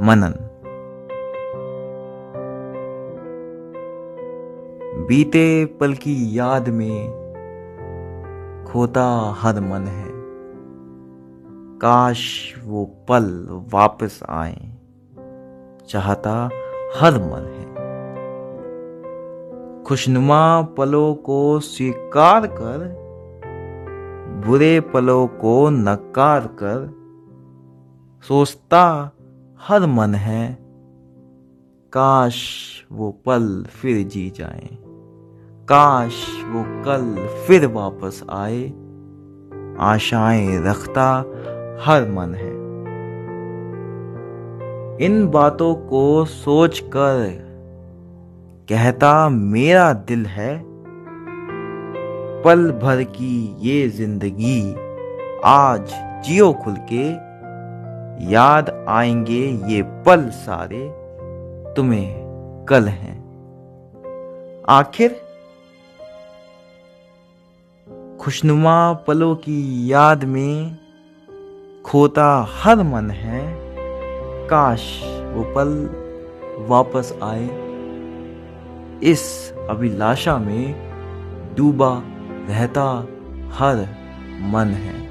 मनन। बीते पल की याद में खोता हर मन है। काश वो पल वापस आए, चाहता हर मन है। खुशनुमा पलों को स्वीकार कर, बुरे पलों को नकार कर, सोचता हर मन है। काश वो पल फिर जी जाए। काश वो कल फिर वापस आए। आशाएँ रखता हर मन है। इन बातों को सोचकर कहता, मेरा दिल है। पल भर की ये ज़िंदगी आज जियो खुल के। याद आएँगे ये पल सारे, तुम्हें कल हैं। आखिर, खुशनुमा पलों की याद में खोता हर मन है। काश वो पल वापस आए, इस अभिलाषा में डूबा रहता हर मन है।